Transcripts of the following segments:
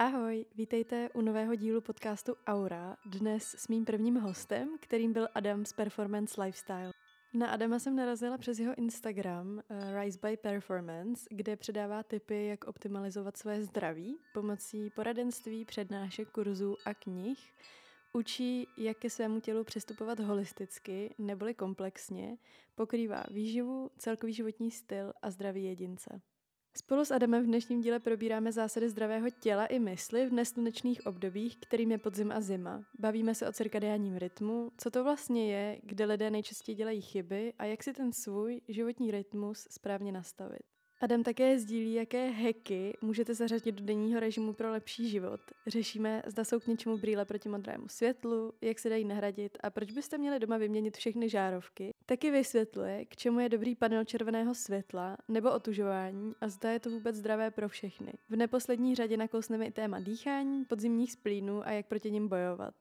Ahoj, vítejte u nového dílu podcastu Aura, dnes s mým prvním hostem, kterým byl Adam z Performance Lifestyle. Na Adama jsem narazila přes jeho Instagram uh, Rise by Performance, kde předává tipy, jak optimalizovat své zdraví pomocí poradenství, přednášek, kurzů a knih. Učí, jak ke svému tělu přistupovat holisticky neboli komplexně, pokrývá výživu, celkový životní styl a zdraví jedince. Spolu s Adamem v dnešním díle probíráme zásady zdravého těla i mysli v neslunečných obdobích, kterým je podzim a zima. Bavíme se o cirkadiánním rytmu, co to vlastně je, kde lidé nejčastěji dělají chyby a jak si ten svůj životní rytmus správně nastavit. Adam také sdílí, jaké heky můžete zařadit do denního režimu pro lepší život. Řešíme, zda jsou k něčemu brýle proti modrému světlu, jak se dají nahradit a proč byste měli doma vyměnit všechny žárovky. Taky vysvětluje, k čemu je dobrý panel červeného světla nebo otužování a zda je to vůbec zdravé pro všechny. V neposlední řadě nakousneme i téma dýchání, podzimních splínů a jak proti nim bojovat.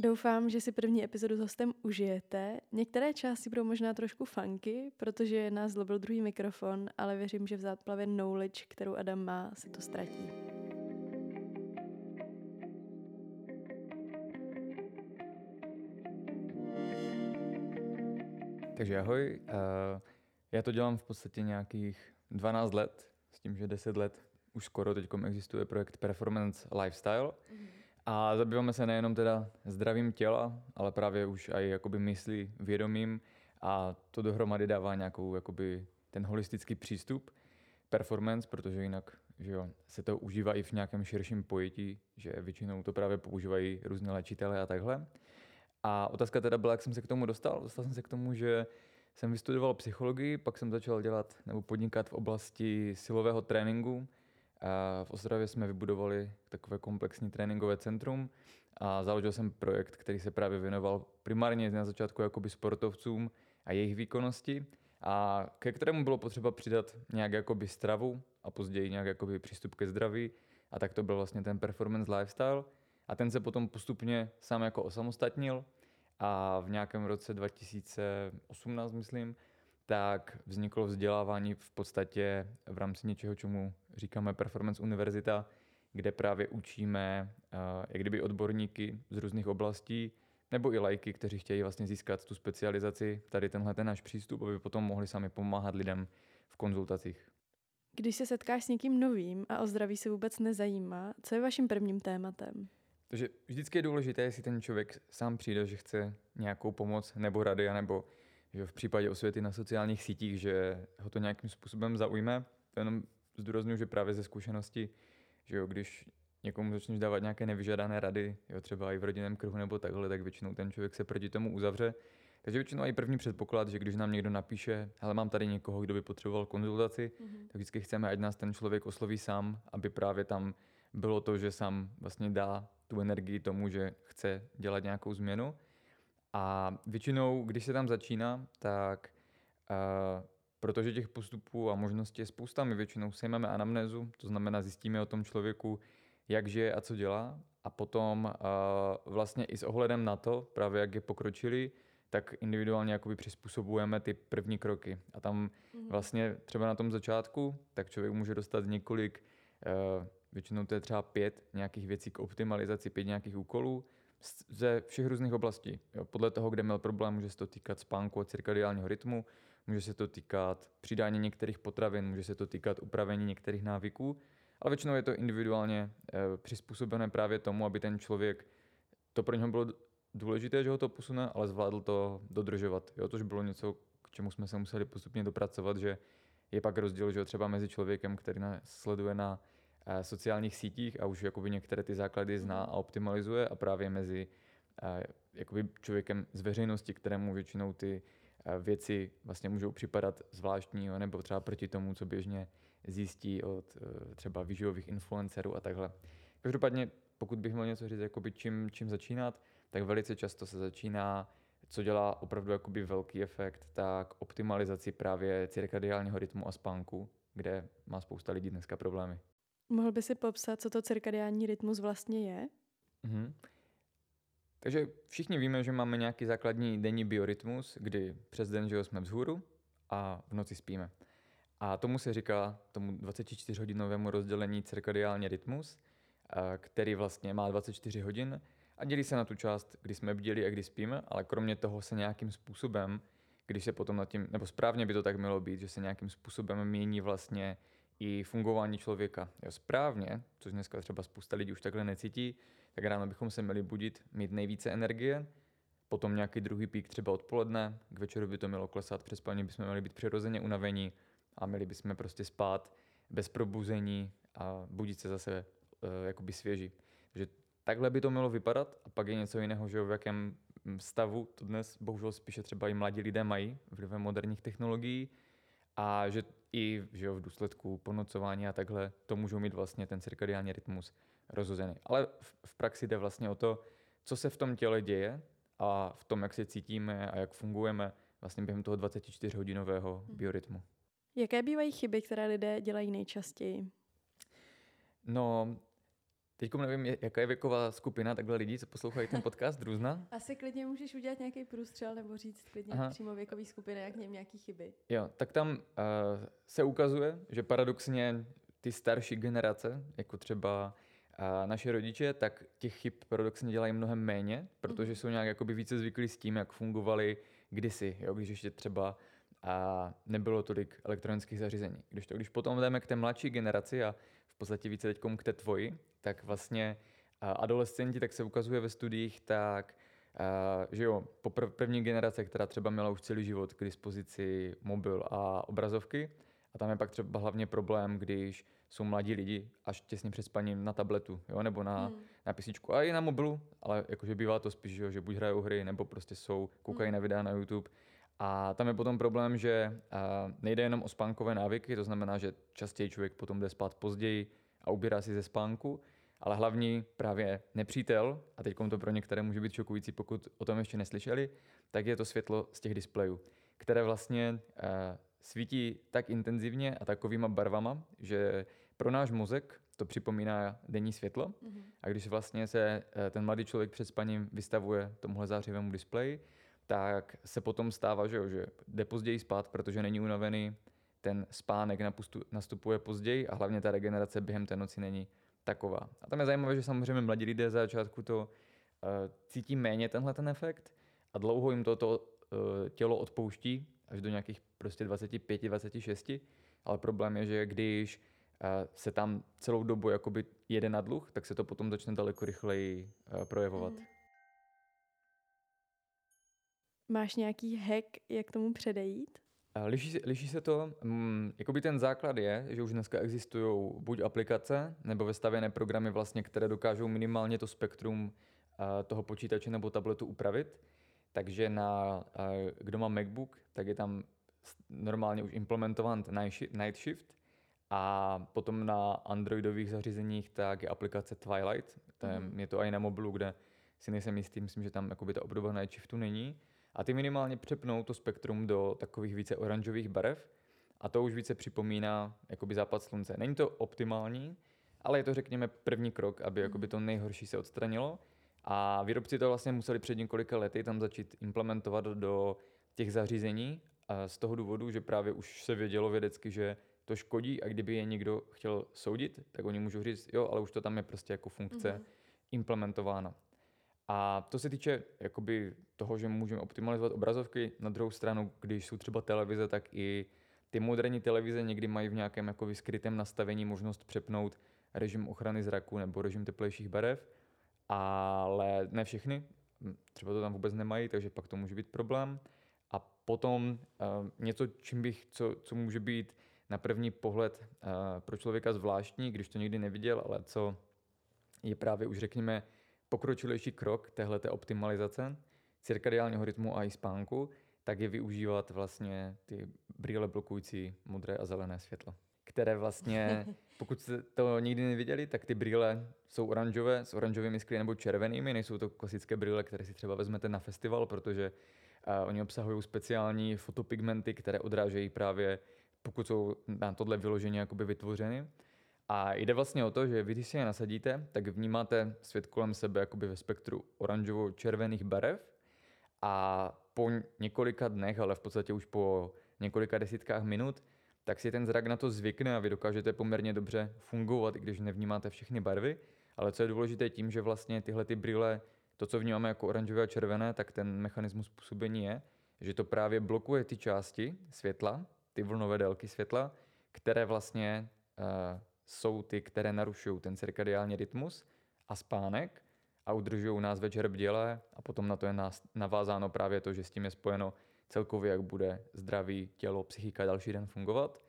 Doufám, že si první epizodu s hostem užijete. Některé části budou možná trošku funky, protože nás zlobil druhý mikrofon, ale věřím, že v záplavě knowledge, kterou Adam má, se to ztratí. Takže ahoj, uh, já to dělám v podstatě nějakých 12 let, s tím, že 10 let už skoro teď existuje projekt Performance Lifestyle. Mm-hmm a zabýváme se nejenom teda zdravím těla, ale právě už i jakoby myslí, vědomím a to dohromady dává nějakou jakoby ten holistický přístup, performance, protože jinak že jo, se to užívá i v nějakém širším pojetí, že většinou to právě používají různé léčitele a takhle. A otázka teda byla, jak jsem se k tomu dostal. Dostal jsem se k tomu, že jsem vystudoval psychologii, pak jsem začal dělat nebo podnikat v oblasti silového tréninku, v Ostravě jsme vybudovali takové komplexní tréninkové centrum a založil jsem projekt, který se právě věnoval primárně na začátku jakoby sportovcům a jejich výkonnosti a ke kterému bylo potřeba přidat nějak jakoby stravu a později nějak jakoby přístup ke zdraví a tak to byl vlastně ten performance lifestyle a ten se potom postupně sám jako osamostatnil a v nějakém roce 2018, myslím, tak vzniklo vzdělávání v podstatě v rámci něčeho, čemu říkáme Performance Univerzita, kde právě učíme uh, jak kdyby odborníky z různých oblastí, nebo i lajky, kteří chtějí vlastně získat tu specializaci, tady tenhle ten náš přístup, aby potom mohli sami pomáhat lidem v konzultacích. Když se setkáš s někým novým a o zdraví se vůbec nezajímá, co je vaším prvním tématem? Takže vždycky je důležité, jestli ten člověk sám přijde, že chce nějakou pomoc nebo rady, nebo že v případě osvěty na sociálních sítích, že ho to nějakým způsobem zaujme. To jenom zdůraznuju, že právě ze zkušenosti, že jo, když někomu začneš dávat nějaké nevyžádané rady, jo, třeba i v rodinném kruhu nebo takhle, tak většinou ten člověk se proti tomu uzavře. Takže většinou i první předpoklad, že když nám někdo napíše, ale mám tady někoho, kdo by potřeboval konzultaci, mm-hmm. tak vždycky chceme, ať nás ten člověk osloví sám, aby právě tam bylo to, že sám vlastně dá tu energii tomu, že chce dělat nějakou změnu. A většinou, když se tam začíná, tak uh, protože těch postupů a možností je spousta, my většinou sejmeme anamnézu, to znamená zjistíme o tom člověku, jak žije a co dělá a potom uh, vlastně i s ohledem na to, právě jak je pokročili, tak individuálně jakoby přizpůsobujeme ty první kroky. A tam mm-hmm. vlastně třeba na tom začátku, tak člověk může dostat několik, uh, většinou to je třeba pět nějakých věcí k optimalizaci, pět nějakých úkolů, ze všech různých oblastí. Jo, podle toho, kde měl problém, může se to týkat spánku a cirkadiálního rytmu, může se to týkat přidání některých potravin, může se to týkat upravení některých návyků, ale většinou je to individuálně e, přizpůsobené právě tomu, aby ten člověk, to pro něho bylo důležité, že ho to posune, ale zvládl to dodržovat. Jo, tož bylo něco, k čemu jsme se museli postupně dopracovat, že je pak rozdíl, že třeba mezi člověkem, který sleduje na sociálních sítích a už jakoby některé ty základy zná a optimalizuje a právě mezi eh, jakoby člověkem z veřejnosti, kterému většinou ty eh, věci vlastně můžou připadat zvláštní nebo třeba proti tomu, co běžně zjistí od třeba výživových influencerů a takhle. Každopádně, pokud bych měl něco říct, jakoby čím, čím začínat, tak velice často se začíná co dělá opravdu jakoby velký efekt, tak optimalizaci právě cirkadiálního rytmu a spánku, kde má spousta lidí dneska problémy. Mohl by si popsat, co to cirkadiální rytmus vlastně je? Mm-hmm. Takže všichni víme, že máme nějaký základní denní biorytmus, kdy přes den že jsme vzhůru a v noci spíme. A tomu se říká, tomu 24-hodinovému rozdělení cirkadiální rytmus. který vlastně má 24 hodin a dělí se na tu část, kdy jsme bděli a kdy spíme, ale kromě toho se nějakým způsobem, když se potom nad tím, nebo správně by to tak mělo být, že se nějakým způsobem mění vlastně i fungování člověka. Jo, správně, což dneska třeba spousta lidí už takhle necítí, tak ráno bychom se měli budit, mít nejvíce energie, potom nějaký druhý pík třeba odpoledne, k večeru by to mělo klesat, přes spaní bychom měli být přirozeně unavení a měli bychom prostě spát bez probuzení a budit se zase uh, jakoby svěží. Takže takhle by to mělo vypadat a pak je něco jiného, že v jakém stavu to dnes bohužel spíše třeba i mladí lidé mají vlivem moderních technologií a že i že jo, v důsledku ponocování a takhle to můžou mít vlastně ten cirkadiální rytmus rozhozený. Ale v, v praxi jde vlastně o to, co se v tom těle děje a v tom, jak se cítíme a jak fungujeme vlastně během toho 24-hodinového hmm. biorytmu. Jaké bývají chyby, které lidé dělají nejčastěji? No, Teď nevím, jaká je věková skupina takhle lidí, co poslouchají ten podcast, různá. Asi klidně můžeš udělat nějaký průstřel nebo říct klidně Aha. přímo věkový skupiny, jak něm nějaký chyby. Jo, tak tam uh, se ukazuje, že paradoxně ty starší generace, jako třeba uh, naše rodiče, tak těch chyb paradoxně dělají mnohem méně, protože mm. jsou nějak jakoby více zvyklí s tím, jak fungovali kdysi, jo, když ještě třeba a nebylo tolik elektronických zařízení. Když to, když potom jdeme k té mladší generaci a v podstatě více teď k té tvoji, tak vlastně adolescenti, tak se ukazuje ve studiích, tak že jo, po první generace, která třeba měla už celý život k dispozici mobil a obrazovky, a tam je pak třeba hlavně problém, když jsou mladí lidi až těsně před spaním na tabletu, jo, nebo na, hmm. na písničku a i na mobilu, ale jakože bývá to spíš, že, že buď hrajou hry, nebo prostě jsou, koukají hmm. na videa na YouTube. A tam je potom problém, že nejde jenom o spánkové návyky, to znamená, že častěji člověk potom jde spát později a ubírá si ze spánku, ale hlavní právě nepřítel, a teď to pro některé může být šokující, pokud o tom ještě neslyšeli, tak je to světlo z těch displejů, které vlastně uh, svítí tak intenzivně a takovýma barvama, že pro náš mozek to připomíná denní světlo. Mm-hmm. A když vlastně se uh, ten mladý člověk před spaním vystavuje tomuhle zářivému displeji, tak se potom stává, že, jo, že jde později spát, protože není unavený, ten spánek nastupuje později a hlavně ta regenerace během té noci není taková. A tam je zajímavé, že samozřejmě mladí lidé za začátku to uh, cítí méně tenhle ten efekt a dlouho jim toto uh, tělo odpouští až do nějakých prostě 25, 26, ale problém je, že když uh, se tam celou dobu jakoby jede na dluh, tak se to potom začne daleko rychleji projevovat. Mm. Máš nějaký hack, jak tomu předejít? Liší, liší se to, um, jakoby ten základ je, že už dneska existují buď aplikace, nebo vestavěné programy, vlastně, které dokážou minimálně to spektrum uh, toho počítače nebo tabletu upravit. Takže na, uh, kdo má MacBook, tak je tam normálně už implementován Night Shift a potom na androidových zařízeních tak je aplikace Twilight. To je, mm. je to i na mobilu, kde si nejsem jistý, myslím, že tam jakoby ta obdoba Night Shiftu není a ty minimálně přepnou to spektrum do takových více oranžových barev a to už více připomíná jakoby západ slunce. Není to optimální, ale je to řekněme první krok, aby mhm. jakoby to nejhorší se odstranilo a výrobci to vlastně museli před několika lety tam začít implementovat do těch zařízení z toho důvodu, že právě už se vědělo vědecky, že to škodí a kdyby je někdo chtěl soudit, tak oni můžou říct, jo, ale už to tam je prostě jako funkce mm-hmm. implementována. A to se týče jakoby toho, že můžeme optimalizovat obrazovky. Na druhou stranu, když jsou třeba televize, tak i ty moderní televize někdy mají v nějakém jako skrytém nastavení možnost přepnout režim ochrany zraku nebo režim teplejších barev, ale ne všechny, třeba to tam vůbec nemají, takže pak to může být problém. A potom uh, něco, čím bych, co, co může být na první pohled uh, pro člověka zvláštní, když to nikdy neviděl, ale co je právě už řekněme pokročilejší krok téhleté optimalizace cirkadiálního rytmu a i spánku, tak je využívat vlastně ty brýle blokující modré a zelené světlo. Které vlastně, pokud jste to nikdy neviděli, tak ty brýle jsou oranžové, s oranžovými skly nebo červenými, nejsou to klasické brýle, které si třeba vezmete na festival, protože uh, oni obsahují speciální fotopigmenty, které odrážejí právě, pokud jsou na tohle vyloženě jakoby vytvořeny, a jde vlastně o to, že vy, když si je nasadíte, tak vnímáte svět kolem sebe jakoby ve spektru oranžovo-červených barev a po několika dnech, ale v podstatě už po několika desítkách minut, tak si ten zrak na to zvykne a vy dokážete poměrně dobře fungovat, když nevnímáte všechny barvy. Ale co je důležité tím, že vlastně tyhle ty brýle, to, co vnímáme jako oranžové a červené, tak ten mechanismus působení je, že to právě blokuje ty části světla, ty vlnové délky světla, které vlastně uh, jsou ty, které narušují ten cirkadiální rytmus a spánek a udržují nás večer bděle a potom na to je navázáno právě to, že s tím je spojeno celkově, jak bude zdraví tělo, psychika další den fungovat.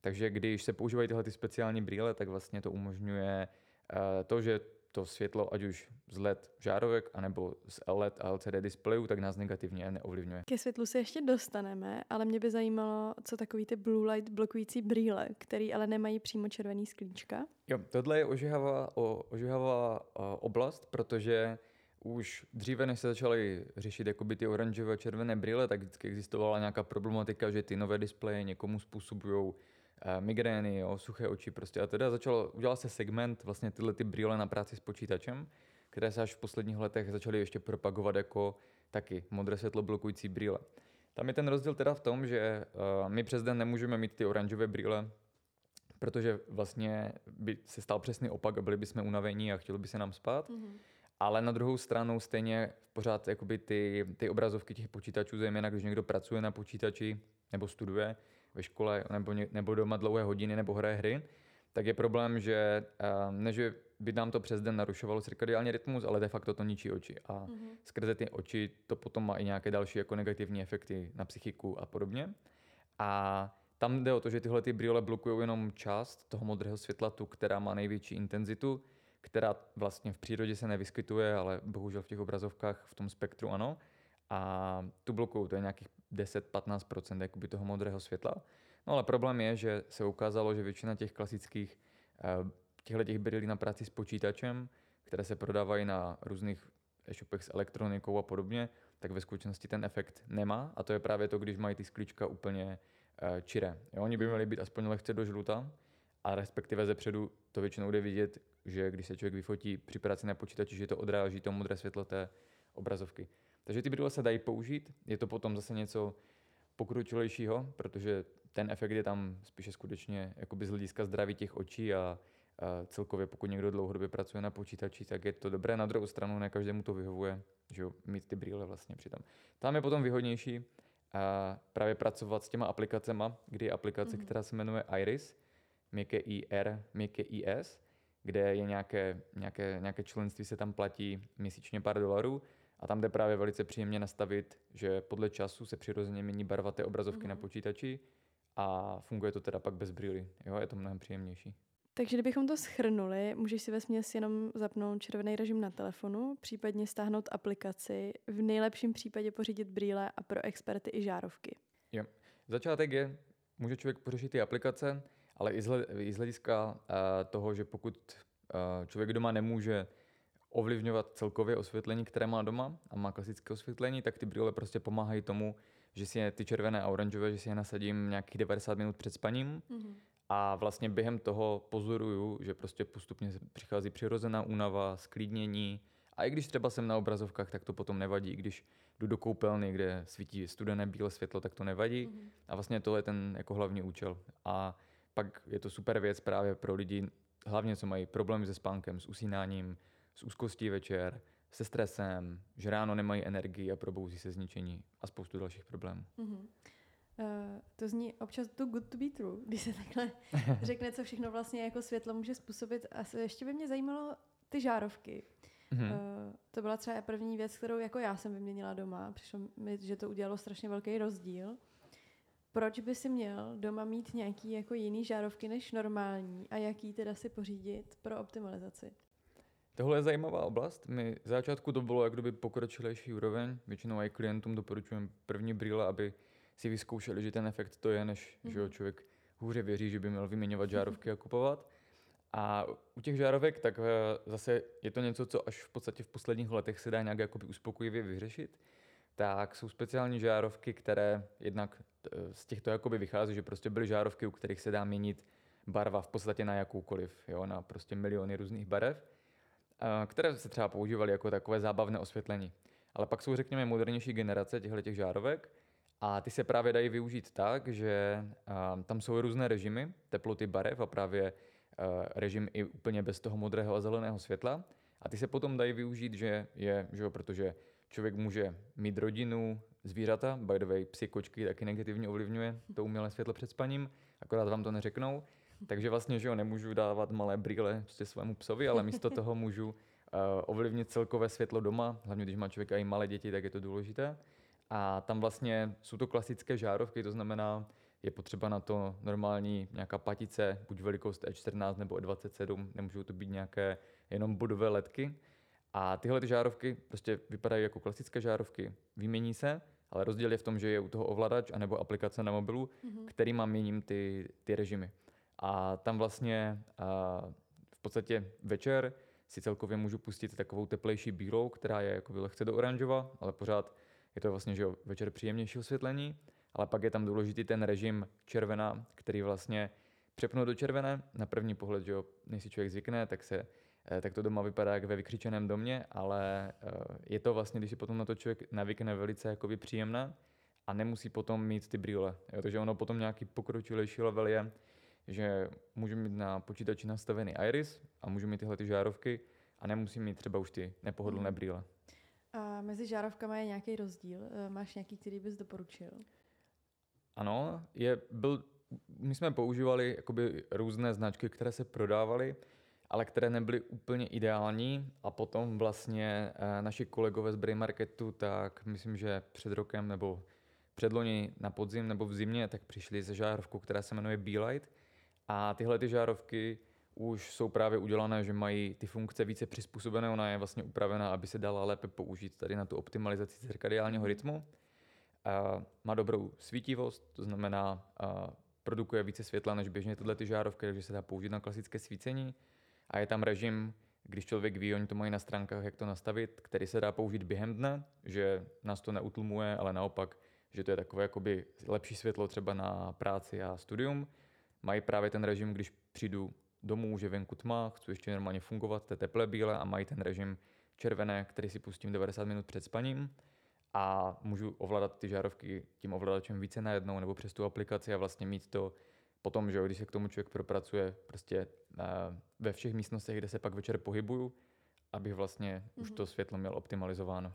Takže když se používají tyhle ty speciální brýle, tak vlastně to umožňuje uh, to, že to světlo, ať už z LED žárovek, anebo z LED a LCD displejů, tak nás negativně neovlivňuje. Ke světlu se ještě dostaneme, ale mě by zajímalo, co takový ty blue light blokující brýle, který ale nemají přímo červený sklíčka. Jo, tohle je ožihavá, o, ožihavá oblast, protože už dříve, než se začaly řešit jakoby ty oranžové a červené brýle, tak vždycky existovala nějaká problematika, že ty nové displeje někomu způsobují migrény, jo, suché oči prostě a teda začalo, udělal se segment vlastně tyhle ty brýle na práci s počítačem, které se až v posledních letech začaly ještě propagovat jako taky modré světlo blokující brýle. Tam je ten rozdíl teda v tom, že uh, my přes den nemůžeme mít ty oranžové brýle, protože vlastně by se stal přesný opak a byli bychom unavení a chtělo by se nám spát. Mm-hmm. Ale na druhou stranu stejně pořád jakoby ty, ty obrazovky těch počítačů, zejména když někdo pracuje na počítači nebo studuje, ve škole nebo, nebo doma dlouhé hodiny nebo hraje hry, tak je problém, že ne, že by nám to přes den narušovalo cirkadiální rytmus, ale de facto to ničí oči. A mm-hmm. skrze ty oči to potom má i nějaké další jako negativní efekty na psychiku a podobně. A tam jde o to, že tyhle ty brýle blokují jenom část toho modrého světla, tu, která má největší intenzitu, která vlastně v přírodě se nevyskytuje, ale bohužel v těch obrazovkách v tom spektru ano. A tu blokují, to je nějakých 10-15% jakoby toho modrého světla. No ale problém je, že se ukázalo, že většina těch klasických eh, těchto těch brýlí na práci s počítačem, které se prodávají na různých e-shopech s elektronikou a podobně, tak ve skutečnosti ten efekt nemá a to je právě to, když mají ty sklíčka úplně uh, čiré. Jo, oni by měli být aspoň lehce do žluta a respektive ze předu to většinou jde vidět, že když se člověk vyfotí při práci na počítači, že to odráží to modré světlo té obrazovky. Takže ty brýle se dají použít, je to potom zase něco pokročilejšího, protože ten efekt je tam spíše skutečně jakoby z hlediska zdraví těch očí a, a celkově pokud někdo dlouhodobě pracuje na počítači, tak je to dobré. Na druhou stranu ne každému to vyhovuje, že jo, mít ty brýle vlastně přitom. Tam je potom výhodnější a právě pracovat s těma aplikacemi, kdy je aplikace, mm-hmm. která se jmenuje Iris, měkké IR, měkké IS, kde je nějaké, nějaké, nějaké členství se tam platí měsíčně pár dolarů a tam jde právě velice příjemně nastavit, že podle času se přirozeně mění barva té obrazovky mm. na mhm. počítači a funguje to teda pak bez brýly. Jo, je to mnohem příjemnější. Takže kdybychom to schrnuli, můžeš si ve směs jenom zapnout červený režim na telefonu, případně stáhnout aplikaci, v nejlepším případě pořídit brýle a pro experty i žárovky. Jo. Začátek je, může člověk pořešit ty aplikace, ale i z hlediska uh, toho, že pokud uh, člověk doma nemůže ovlivňovat celkově osvětlení, které má doma a má klasické osvětlení, tak ty brýle prostě pomáhají tomu, že si je ty červené a oranžové, že si je nasadím nějakých 90 minut před spaním mm-hmm. a vlastně během toho pozoruju, že prostě postupně přichází přirozená únava, sklidnění a i když třeba jsem na obrazovkách, tak to potom nevadí, když jdu do koupelny, kde svítí studené bílé světlo, tak to nevadí mm-hmm. a vlastně to je ten jako hlavní účel. A pak je to super věc právě pro lidi, hlavně co mají problémy se spánkem, s usínáním, s úzkostí večer, se stresem, že ráno nemají energii a probouzí se zničení a spoustu dalších problémů. Mm-hmm. Uh, to zní občas too good to be true, když se takhle řekne, co všechno vlastně jako světlo může způsobit. A ještě by mě zajímalo ty žárovky. Mm-hmm. Uh, to byla třeba první věc, kterou jako já jsem vyměnila doma. Přišlo mi, že to udělalo strašně velký rozdíl. Proč by si měl doma mít nějaký jako jiný žárovky než normální a jaký teda si pořídit pro optimalizaci? Tohle je zajímavá oblast. My z začátku to bylo jak kdyby pokročilejší úroveň. Většinou i klientům doporučujeme první brýle, aby si vyzkoušeli, že ten efekt to je, než mm-hmm. že člověk hůře věří, že by měl vyměňovat žárovky a kupovat. A u těch žárovek tak eh, zase je to něco, co až v podstatě v posledních letech se dá nějak jakoby uspokojivě vyřešit. Tak jsou speciální žárovky, které jednak eh, z těchto jakoby vychází, že prostě byly žárovky, u kterých se dá měnit barva v podstatě na jakoukoliv, jo, na prostě miliony různých barev které se třeba používaly jako takové zábavné osvětlení. Ale pak jsou, řekněme, modernější generace těchto těch žárovek a ty se právě dají využít tak, že tam jsou různé režimy teploty barev a právě režim i úplně bez toho modrého a zeleného světla. A ty se potom dají využít, že je, že jo, protože člověk může mít rodinu, zvířata, by the way, psy, kočky taky negativně ovlivňuje to umělé světlo před spaním, akorát vám to neřeknou. Takže vlastně, že jo, nemůžu dávat malé brýle prostě svému psovi, ale místo toho můžu uh, ovlivnit celkové světlo doma, hlavně když má člověk i malé děti, tak je to důležité. A tam vlastně jsou to klasické žárovky, to znamená, je potřeba na to normální nějaká patice, buď velikost E14 nebo E27, nemůžou to být nějaké jenom bodové ledky. A tyhle ty žárovky prostě vypadají jako klasické žárovky, vymění se, ale rozdíl je v tom, že je u toho ovladač anebo aplikace na mobilu, mm-hmm. kterýma měním ty, ty režimy. A tam vlastně v podstatě večer si celkově můžu pustit takovou teplejší bílou, která je jako lehce do oranžova, ale pořád je to vlastně že jo, večer příjemnější osvětlení. Ale pak je tam důležitý ten režim červená, který vlastně přepnu do červené. Na první pohled, že jo, než si člověk zvykne, tak se eh, tak to doma vypadá jak ve vykřičeném domě, ale eh, je to vlastně, když si potom na to člověk navykne, velice jakoby příjemné a nemusí potom mít ty brýle. Jo, takže ono potom nějaký pokročilejší level je, že můžu mít na počítači nastavený iris a můžu mít tyhle ty žárovky a nemusím mít třeba už ty nepohodlné hmm. brýle. A mezi žárovkami je nějaký rozdíl? Eh, máš nějaký, který bys doporučil? Ano, je, byl, my jsme používali jakoby různé značky, které se prodávaly, ale které nebyly úplně ideální a potom vlastně eh, naši kolegové z Brain Marketu, tak myslím, že před rokem nebo předloni na podzim nebo v zimě, tak přišli se žárovkou, která se jmenuje Beelight a tyhle ty žárovky už jsou právě udělané, že mají ty funkce více přizpůsobené, ona je vlastně upravená, aby se dala lépe použít tady na tu optimalizaci cirkadiálního rytmu. A má dobrou svítivost, to znamená, a produkuje více světla než běžně tyhle ty žárovky, takže se dá použít na klasické svícení. A je tam režim, když člověk ví, oni to mají na stránkách, jak to nastavit, který se dá použít během dne, že nás to neutlumuje, ale naopak, že to je takové jakoby lepší světlo třeba na práci a studium. Mají právě ten režim, když přijdu domů, že venku tma, chci ještě normálně fungovat, to je teplé bílé a mají ten režim červené, který si pustím 90 minut před spaním a můžu ovládat ty žárovky tím ovladačem více najednou nebo přes tu aplikaci a vlastně mít to potom, že když se k tomu člověk propracuje prostě uh, ve všech místnostech, kde se pak večer pohybuju, abych vlastně mm-hmm. už mhm. to světlo měl optimalizováno.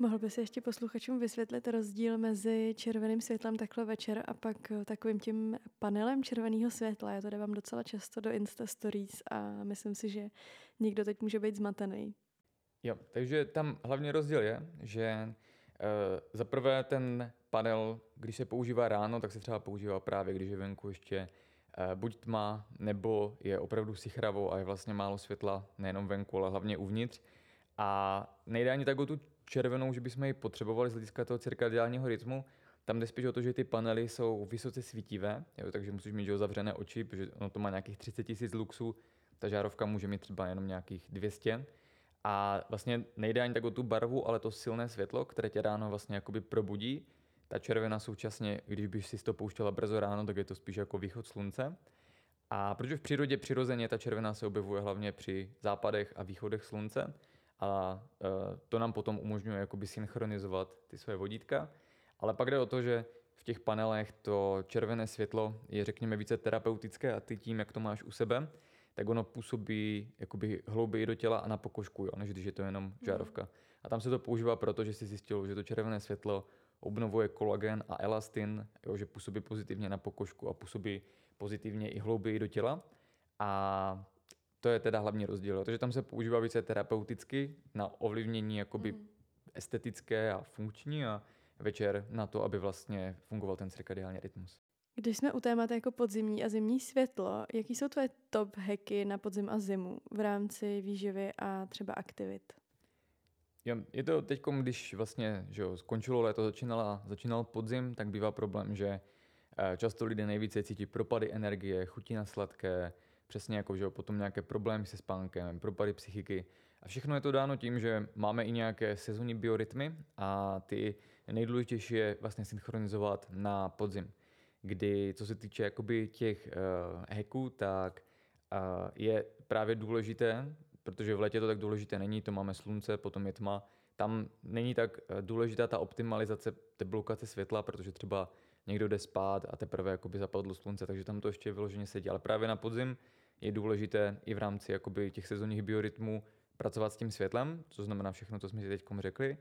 Mohl by si ještě posluchačům vysvětlit rozdíl mezi červeným světlem takhle večer a pak eh, takovým tím panelem červeného světla? Já to dávám docela často do Insta Stories a myslím si, že někdo teď může být zmatený. Jo, takže tam hlavně rozdíl je, že uh, za prvé ten panel, když se používá ráno, tak se třeba používá právě, když je venku ještě uh, buď tma, nebo je opravdu sichravo a je vlastně málo světla, nejenom venku, ale hlavně uvnitř. A nejde ani tak o tu červenou, že bychom ji potřebovali z hlediska toho cirkadiálního rytmu. Tam jde spíš o to, že ty panely jsou vysoce svítivé, jo, takže musíš mít zavřené oči, protože ono to má nějakých 30 tisíc luxů, ta žárovka může mít třeba jenom nějakých 200. A vlastně nejde ani tak o tu barvu, ale to silné světlo, které tě ráno vlastně jakoby probudí. Ta červená současně, když bys si to pouštěla brzo ráno, tak je to spíš jako východ slunce. A protože v přírodě přirozeně ta červená se objevuje hlavně při západech a východech slunce, a e, to nám potom umožňuje jakoby synchronizovat ty své vodítka. Ale pak jde o to, že v těch panelech to červené světlo je řekněme více terapeutické a ty tím, jak to máš u sebe, tak ono působí jakoby hlouběji do těla a na pokožku, jo, než když je to jenom mhm. žárovka. Mm. A tam se to používá proto, že si zjistil, že to červené světlo obnovuje kolagen a elastin, jo, že působí pozitivně na pokožku a působí pozitivně i hlouběji do těla. A to je teda hlavní rozdíl, protože tam se používá více terapeuticky na ovlivnění jakoby mm. estetické a funkční a večer na to, aby vlastně fungoval ten cirkadiální rytmus. Když jsme u tématu jako podzimní a zimní světlo, jaký jsou tvoje top hacky na podzim a zimu v rámci výživy a třeba aktivit? Jo, je to teď, když vlastně že jo, skončilo léto, začínala, začínal podzim, tak bývá problém, že eh, často lidé nejvíce cítí propady energie, chutí na sladké, přesně jako, že potom nějaké problémy se spánkem, propady psychiky. A všechno je to dáno tím, že máme i nějaké sezónní biorytmy a ty nejdůležitější je vlastně synchronizovat na podzim, kdy co se týče jakoby těch uh, hacků, tak uh, je právě důležité, protože v létě to tak důležité není, to máme slunce, potom je tma, tam není tak eh, důležitá ta optimalizace té blokace světla, protože třeba někdo jde spát a teprve jakoby zapadlo slunce, takže tam to ještě vyloženě sedí. Ale právě na podzim je důležité i v rámci jakoby těch sezónních biorytmů pracovat s tím světlem, co znamená všechno, co jsme si teď řekli.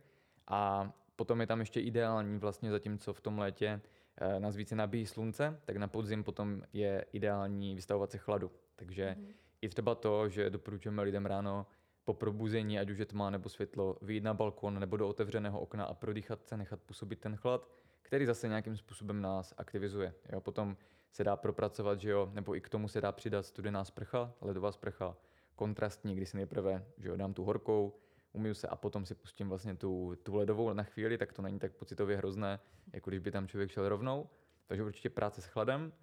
A potom je tam ještě ideální vlastně zatímco v tom létě eh, nás více nabíjí slunce, tak na podzim potom je ideální vystavovat se chladu. Takže mm. i třeba to, že doporučujeme lidem ráno po probuzení, ať už je tma nebo světlo, vyjít na balkon nebo do otevřeného okna a prodýchat se, nechat působit ten chlad, který zase nějakým způsobem nás aktivizuje. Jo, potom se dá propracovat, že jo, nebo i k tomu se dá přidat studená sprcha, ledová sprcha, kontrastní, kdy si nejprve že jo, dám tu horkou, umiju se a potom si pustím vlastně tu, tu ledovou na chvíli, tak to není tak pocitově hrozné, jako když by tam člověk šel rovnou. Takže určitě práce s chladem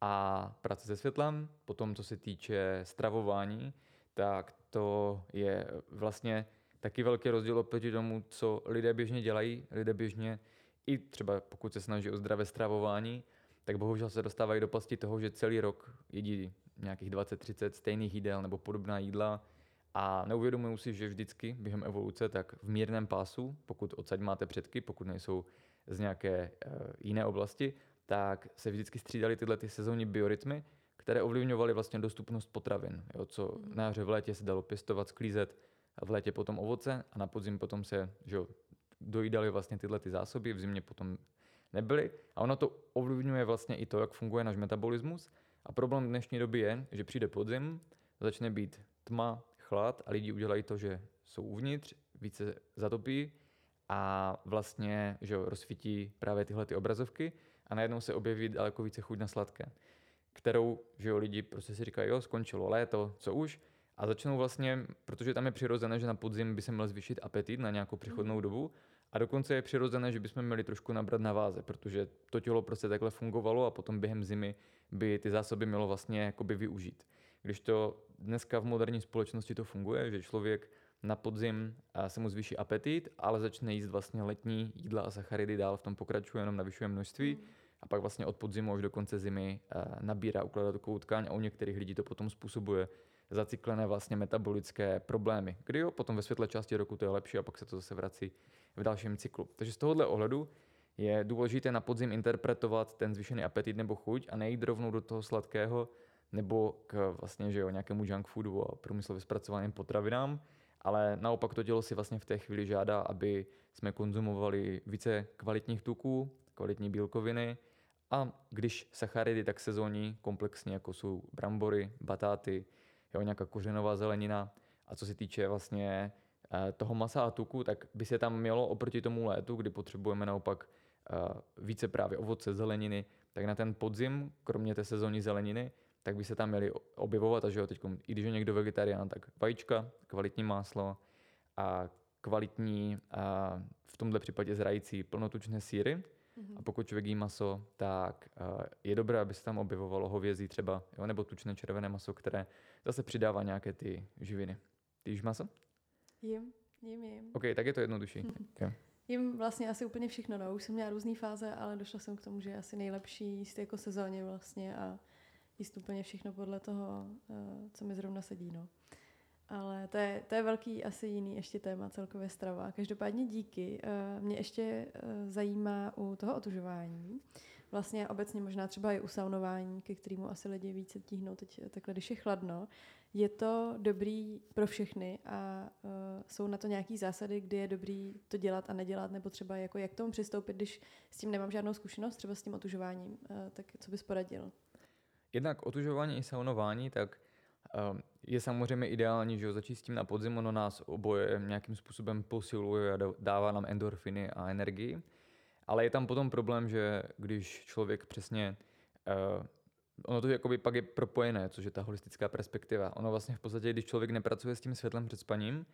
a práce se světlem. Potom, co se týče stravování, tak to je vlastně taky velký rozdíl oproti tomu, co lidé běžně dělají. Lidé běžně, i třeba pokud se snaží o zdravé stravování, tak bohužel se dostávají do pasti toho, že celý rok jedí nějakých 20-30 stejných jídel nebo podobná jídla a neuvědomují si, že vždycky během evoluce, tak v mírném pásu, pokud odsaď máte předky, pokud nejsou z nějaké uh, jiné oblasti, tak se vždycky střídaly tyhle ty sezónní biorytmy, které ovlivňovaly vlastně dostupnost potravin. Jo, co mm. na jaře v létě se dalo pěstovat, sklízet, v létě potom ovoce a na podzim potom se že jo, dojídaly vlastně tyhle ty zásoby, v zimě potom nebyly. A ono to ovlivňuje vlastně i to, jak funguje náš metabolismus. A problém dnešní doby je, že přijde podzim, začne být tma, chlad a lidi udělají to, že jsou uvnitř, více zatopí a vlastně že jo, rozsvítí právě tyhle ty obrazovky a najednou se objeví daleko více chuť na sladké, kterou že jo, lidi prostě si říkají, jo, skončilo léto, co už, a začnou vlastně, protože tam je přirozené, že na podzim by se měl zvýšit apetit na nějakou přechodnou mhm. dobu, a dokonce je přirozené, že bychom měli trošku nabrat na váze, protože to tělo prostě takhle fungovalo a potom během zimy by ty zásoby mělo vlastně jakoby využít. Když to dneska v moderní společnosti to funguje, že člověk na podzim se mu zvýší apetit, ale začne jíst vlastně letní jídla a sacharidy dál v tom pokračuje, jenom navyšuje množství mm. a pak vlastně od podzimu až do konce zimy nabírá, ukládá takovou tkáň a u některých lidí to potom způsobuje zacyklené vlastně metabolické problémy. Kdy jo, potom ve světle části roku to je lepší a pak se to zase vrací v dalším cyklu. Takže z tohohle ohledu je důležité na podzim interpretovat ten zvýšený apetit nebo chuť a nejít rovnou do toho sladkého nebo k vlastně, že jo, nějakému junk foodu a průmyslově zpracovaným potravinám, ale naopak to tělo si vlastně v té chvíli žádá, aby jsme konzumovali více kvalitních tuků, kvalitní bílkoviny a když sacharidy, tak sezónní, komplexně, jako jsou brambory, batáty, jo, nějaká kořenová zelenina. A co se týče vlastně toho masa a tuku, tak by se tam mělo oproti tomu létu, kdy potřebujeme naopak eh, více právě ovoce, zeleniny, tak na ten podzim, kromě té sezónní zeleniny, tak by se tam měly objevovat, a že jo, teď, i když je někdo vegetarián, tak vajíčka, kvalitní máslo a kvalitní, a v tomhle případě zrající plnotučné síry, Mm-hmm. A pokud člověk jí maso, tak je dobré, aby se tam objevovalo hovězí třeba, jo, nebo tučné červené maso, které zase přidává nějaké ty živiny. Ty jíš maso? Jím, jím, jím. OK, tak je to jednodušší. okay. Jím vlastně asi úplně všechno, no. Už jsem měla různé fáze, ale došla jsem k tomu, že je asi nejlepší jíst jako sezóně vlastně a jíst úplně všechno podle toho, uh, co mi zrovna sedí, no. Ale to je, to je velký asi jiný ještě téma celkově strava. Každopádně díky. Eh, mě ještě eh, zajímá u toho otužování, vlastně obecně možná třeba i u saunování, ke kterému asi lidi více tíhnou teď takhle, když je chladno. Je to dobrý pro všechny a uh, jsou na to nějaké zásady, kdy je dobrý to dělat a nedělat, nebo třeba jako jak tomu přistoupit, když s tím nemám žádnou zkušenost, třeba s tím otužováním, uh, tak co bys poradil? Jednak otužování i saunování, tak Ehm, je samozřejmě ideální, že začít s tím na podzim, ono nás oboje nějakým způsobem posiluje a dává nám endorfiny a energii. Ale je tam potom problém, že když člověk přesně ono to jakoby pak je propojené, což je ta holistická perspektiva. Ono vlastně v podstatě, když člověk nepracuje s tím světlem před spaním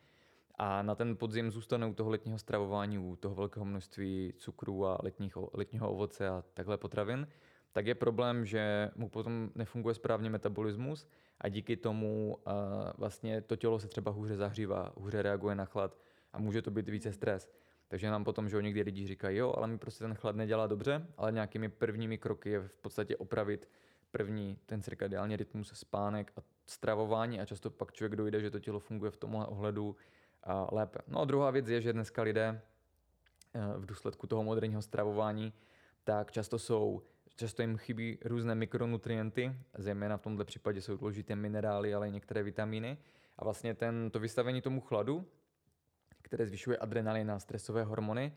a na ten podzim zůstane u toho letního stravování, u toho velkého množství cukru a letního, letního ovoce a takhle potravin, tak je problém, že mu potom nefunguje správně metabolismus a díky tomu uh, vlastně to tělo se třeba hůře zahřívá, hůře reaguje na chlad a může to být více stres. Takže nám potom, že někdy lidi říkají, jo, ale mi prostě ten chlad nedělá dobře, ale nějakými prvními kroky je v podstatě opravit první ten cirkadiální rytmus, spánek a stravování a často pak člověk dojde, že to tělo funguje v tomhle ohledu uh, lépe. No a druhá věc je, že dneska lidé uh, v důsledku toho moderního stravování tak často jsou Často jim chybí různé mikronutrienty, zejména v tomto případě jsou důležité minerály, ale i některé vitamíny. A vlastně ten, to vystavení tomu chladu, které zvyšuje adrenalin a stresové hormony,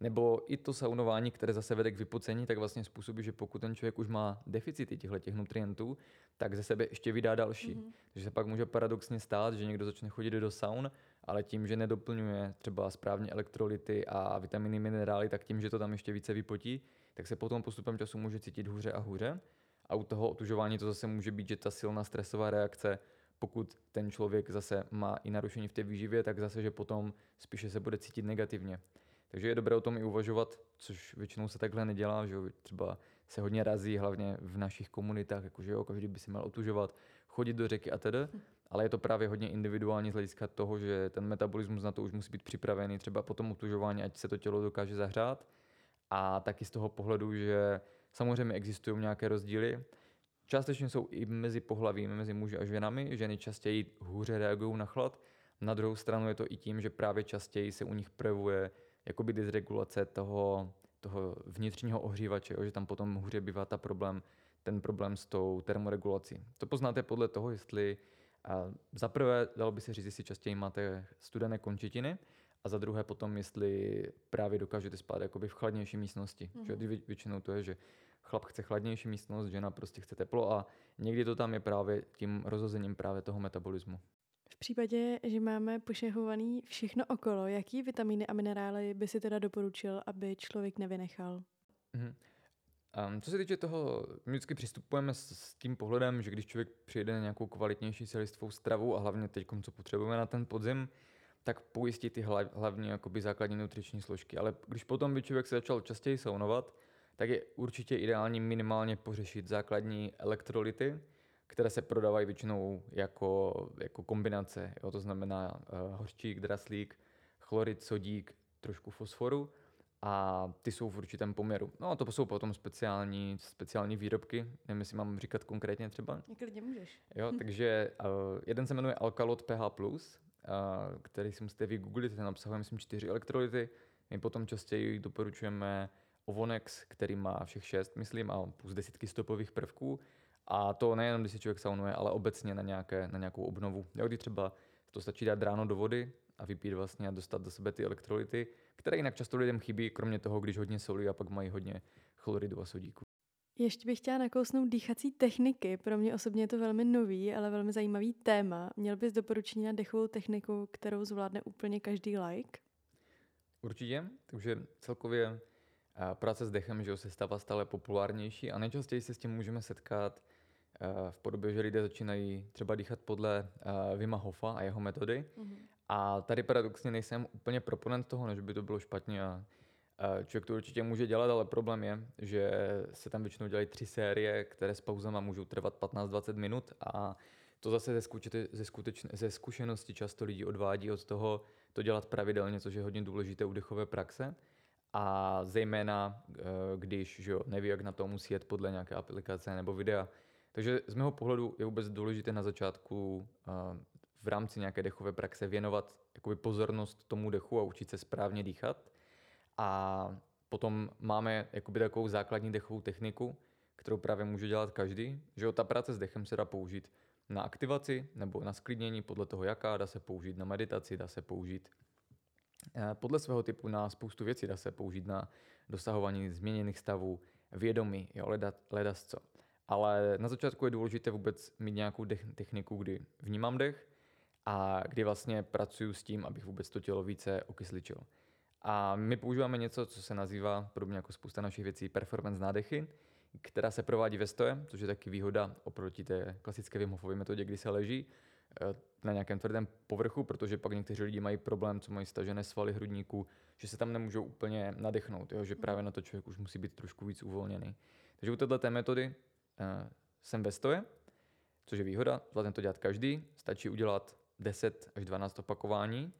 nebo i to saunování, které zase vede k vypocení, tak vlastně způsobí, že pokud ten člověk už má deficity těchto těch nutrientů, tak ze sebe ještě vydá další. Mm-hmm. Takže se pak může paradoxně stát, že někdo začne chodit do saun, ale tím, že nedoplňuje třeba správně elektrolyty a vitaminy, minerály, tak tím, že to tam ještě více vypotí, tak se potom postupem času může cítit hůře a hůře. A u toho otužování to zase může být, že ta silná stresová reakce, pokud ten člověk zase má i narušení v té výživě, tak zase, že potom spíše se bude cítit negativně. Takže je dobré o tom i uvažovat, což většinou se takhle nedělá, že třeba se hodně razí, hlavně v našich komunitách, jakože jo, každý by si měl otužovat, chodit do řeky a tedy, ale je to právě hodně individuální z hlediska toho, že ten metabolismus na to už musí být připravený třeba po tom otužování, ať se to tělo dokáže zahřát a taky z toho pohledu, že samozřejmě existují nějaké rozdíly. Částečně jsou i mezi pohlavími, mezi muži a ženami. Ženy častěji hůře reagují na chlad. Na druhou stranu je to i tím, že právě častěji se u nich projevuje jakoby dysregulace toho, toho vnitřního ohřívače, jo, že tam potom hůře bývá ta problém, ten problém s tou termoregulací. To poznáte podle toho, jestli a za prvé, dalo by se říct, jestli častěji máte studené končetiny, a za druhé potom, jestli právě dokážete spát jakoby v chladnější místnosti. Mm-hmm. Že většinou to je, že chlap chce chladnější místnost, žena prostě chce teplo a někdy to tam je právě tím rozhozením právě toho metabolismu. V případě, že máme pošehovaný všechno okolo, jaký vitamíny a minerály by si teda doporučil, aby člověk nevynechal? Mm-hmm. Um, co se týče toho, my vždycky přistupujeme s, s tím pohledem, že když člověk přijde na nějakou kvalitnější celistvou stravu a hlavně teď, co potřebujeme na ten podzim, tak pojistit ty hlavní jakoby základní nutriční složky. Ale když potom by člověk se začal častěji saunovat, tak je určitě ideální minimálně pořešit základní elektrolyty, které se prodávají většinou jako, jako kombinace. Jo? To znamená uh, hořčík, draslík, chlorid, sodík, trošku fosforu a ty jsou v určitém poměru. No a to jsou potom speciální, speciální výrobky, nevím, jestli mám říkat konkrétně třeba. Klidně můžeš. Jo, takže uh, jeden se jmenuje Alkalot PH+, který si musíte vygooglit, ten obsahuje myslím čtyři elektrolyty. My potom častěji doporučujeme Ovonex, který má všech šest, myslím, a plus desítky stopových prvků. A to nejenom, když se člověk saunuje, ale obecně na, nějaké, na nějakou obnovu. Jo, kdy třeba to stačí dát ráno do vody a vypít vlastně a dostat do sebe ty elektrolyty, které jinak často lidem chybí, kromě toho, když hodně solí a pak mají hodně chloridu a sodíku. Ještě bych chtěla nakousnout dýchací techniky. Pro mě osobně je to velmi nový, ale velmi zajímavý téma. Měl bys doporučení na dechovou techniku, kterou zvládne úplně každý like? Určitě, takže celkově práce s dechem že se stává stále populárnější a nejčastěji se s tím můžeme setkat v podobě, že lidé začínají třeba dýchat podle Vima Hofa a jeho metody. Mm-hmm. A tady paradoxně nejsem úplně proponent toho, než by to bylo špatně a Člověk to určitě může dělat, ale problém je, že se tam většinou dělají tři série, které s pauzama můžou trvat 15-20 minut a to zase ze, skučete, ze, skutečné, ze zkušenosti často lidi odvádí od toho to dělat pravidelně, což je hodně důležité u dechové praxe. A zejména, eh, když že jo, neví, jak na to musí jet podle nějaké aplikace nebo videa. Takže z mého pohledu je vůbec důležité na začátku eh, v rámci nějaké dechové praxe věnovat jakoby pozornost tomu dechu a učit se správně dýchat a potom máme jakoby takovou základní dechovou techniku, kterou právě může dělat každý, že ta práce s dechem se dá použít na aktivaci nebo na sklidnění, podle toho jaká, dá se použít na meditaci, dá se použít eh, podle svého typu na spoustu věcí, dá se použít na dosahování změněných stavů, vědomí, jo, ledas co. Ale na začátku je důležité vůbec mít nějakou dech, techniku, kdy vnímám dech a kdy vlastně pracuji s tím, abych vůbec to tělo více okysličil. A my používáme něco, co se nazývá, podobně jako spousta našich věcí, performance nádechy, která se provádí ve stoje, což je taky výhoda oproti té klasické Wim metodě, kdy se leží eh, na nějakém tvrdém povrchu, protože pak někteří lidi mají problém, co mají stažené svaly hrudníku, že se tam nemůžou úplně nadechnout, jo? že právě na to člověk už musí být trošku víc uvolněný. Takže u této metody jsem ve stoje, což je výhoda, zvládne to dělat každý, stačí udělat 10 až 12 opakování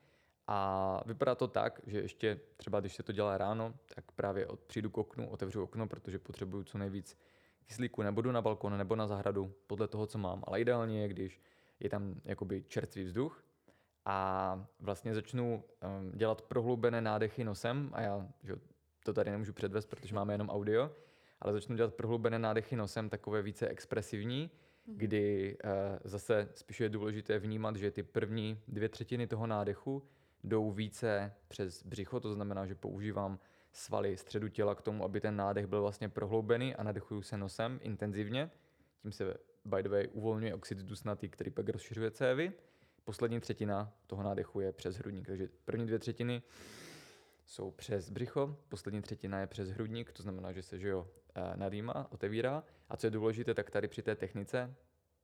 a vypadá to tak, že ještě třeba když se to dělá ráno, tak právě od, přijdu k oknu, otevřu okno, protože potřebuju co nejvíc kyslíku, nebudu na balkon nebo na zahradu, podle toho, co mám. Ale ideálně je, když je tam jakoby čerstvý vzduch a vlastně začnu um, dělat prohloubené nádechy nosem a já že to tady nemůžu předvést, protože máme jenom audio, ale začnu dělat prohloubené nádechy nosem, takové více expresivní, kdy uh, zase spíš je důležité vnímat, že ty první dvě třetiny toho nádechu jdou více přes břicho, to znamená, že používám svaly středu těla k tomu, aby ten nádech byl vlastně prohloubený a nadechuju se nosem intenzivně. Tím se by the way uvolňuje oxid dusnatý, který pak rozšiřuje cévy. Poslední třetina toho nádechu je přes hrudník, takže první dvě třetiny jsou přes břicho, poslední třetina je přes hrudník, to znamená, že se že jo, eh, nadýma, otevírá. A co je důležité, tak tady při té technice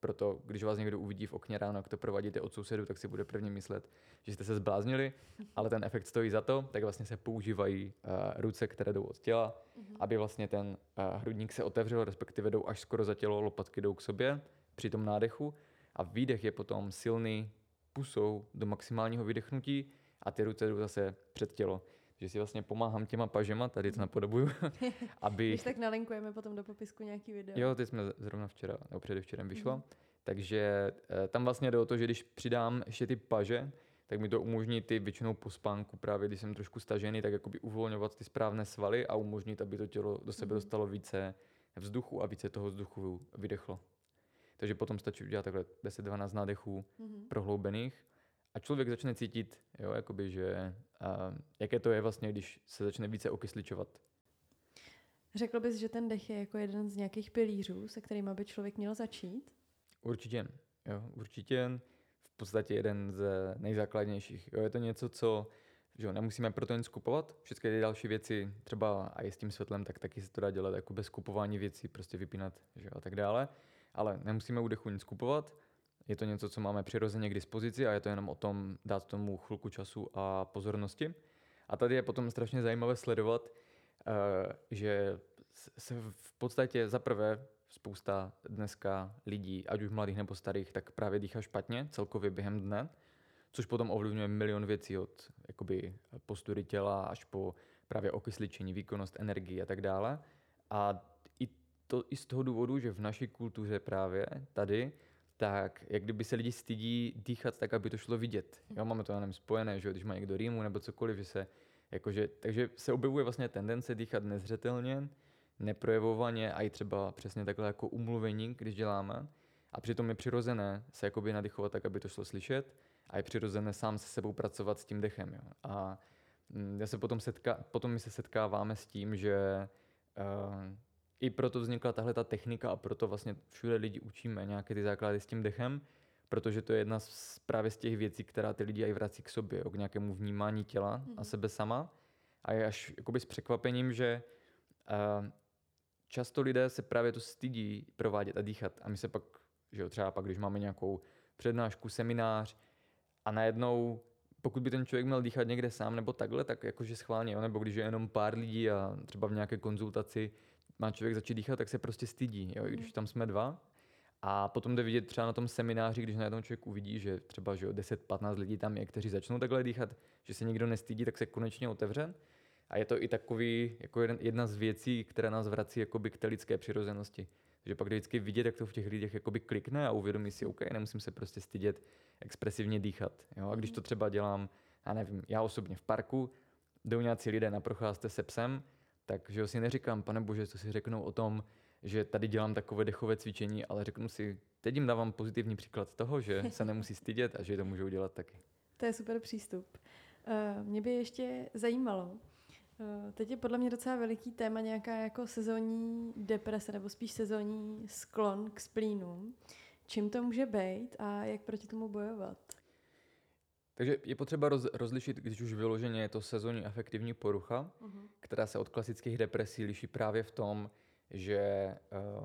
proto, když vás někdo uvidí v okně ráno, jak to provadíte od sousedu, tak si bude prvně myslet, že jste se zbláznili, ale ten efekt stojí za to, tak vlastně se používají uh, ruce, které jdou od těla, mm-hmm. aby vlastně ten uh, hrudník se otevřel, respektive jdou až skoro za tělo, lopatky jdou k sobě při tom nádechu a výdech je potom silný pusou do maximálního vydechnutí a ty ruce jdou zase před tělo že si vlastně pomáhám těma pažema, tady to napodobuju, aby... Když tak nalinkujeme potom do popisku nějaký video. Jo, ty jsme zrovna včera, nebo předevčerem vyšlo. Mm-hmm. Takže e, tam vlastně jde o to, že když přidám ještě ty paže, tak mi to umožní ty většinou po spánku, právě když jsem trošku stažený, tak jakoby uvolňovat ty správné svaly a umožnit, aby to tělo do sebe mm-hmm. dostalo více vzduchu a více toho vzduchu vydechlo. Takže potom stačí udělat takhle 10-12 nádechů mm-hmm. prohloubených a člověk začne cítit, jo, jakoby, že a, jaké to je vlastně, když se začne více okysličovat. Řekl bys, že ten dech je jako jeden z nějakých pilířů, se kterými by člověk měl začít? Určitě, jo, určitě. V podstatě jeden z nejzákladnějších. Jo, je to něco, co že jo, nemusíme proto nic kupovat. Všechny ty další věci, třeba a i s tím světlem, tak taky se to dá dělat jako bez kupování věcí, prostě vypínat že jo, a tak dále. Ale nemusíme u dechu nic kupovat. Je to něco, co máme přirozeně k dispozici a je to jenom o tom dát tomu chvilku času a pozornosti. A tady je potom strašně zajímavé sledovat, eh, že se v podstatě za prvé spousta dneska lidí, ať už mladých nebo starých, tak právě dýchá špatně celkově během dne, což potom ovlivňuje milion věcí od jakoby postury těla až po právě okysličení, výkonnost, energii a tak dále. A i, to, i z toho důvodu, že v naší kultuře právě tady tak jak kdyby se lidi stydí dýchat tak, aby to šlo vidět. Jo, máme to já nevím, spojené, že když má někdo rýmu nebo cokoliv, že se, jakože, takže se objevuje vlastně tendence dýchat nezřetelně, neprojevovaně a i třeba přesně takhle jako umluvení, když děláme. A přitom je přirozené se jakoby nadychovat tak, aby to šlo slyšet a je přirozené sám se sebou pracovat s tím dechem. Jo. A mm, já se potom, setká, potom my se setkáváme s tím, že uh, i proto vznikla tahle ta technika a proto vlastně všude lidi učíme nějaké ty základy s tím dechem, protože to je jedna z, právě z těch věcí, která ty lidi i vrací k sobě, jo, k nějakému vnímání těla mm-hmm. a mhm. sebe sama. A je až jakoby s překvapením, že uh, často lidé se právě to stydí provádět a dýchat. A my se pak, že jo, třeba pak, když máme nějakou přednášku, seminář a najednou pokud by ten člověk měl dýchat někde sám nebo takhle, tak jakože schválně, jo? nebo když je jenom pár lidí a třeba v nějaké konzultaci má člověk začít dýchat, tak se prostě stydí, jo? i když tam jsme dva. A potom jde vidět třeba na tom semináři, když najednou člověk uvidí, že třeba že 10-15 lidí tam je, kteří začnou takhle dýchat, že se nikdo nestydí, tak se konečně otevře. A je to i takový, jako jeden, jedna z věcí, která nás vrací jakoby k té lidské přirozenosti. Takže pak vždycky vidět, jak to v těch lidech jakoby klikne a uvědomí si, OK, nemusím se prostě stydět expresivně dýchat. Jo? A když to třeba dělám, já nevím, já osobně v parku, jdou nějací lidé na procházce se psem, takže si neříkám, pane bože, co si řeknou o tom, že tady dělám takové dechové cvičení, ale řeknu si, teď jim dávám pozitivní příklad toho, že se nemusí stydět a že to můžou dělat taky. To je super přístup. Uh, mě by ještě zajímalo, uh, teď je podle mě docela veliký téma nějaká jako sezónní deprese nebo spíš sezónní sklon k splínům. Čím to může být a jak proti tomu bojovat? Takže je potřeba roz, rozlišit, když už vyloženě je to sezónní afektivní porucha, uh-huh. která se od klasických depresí liší právě v tom, že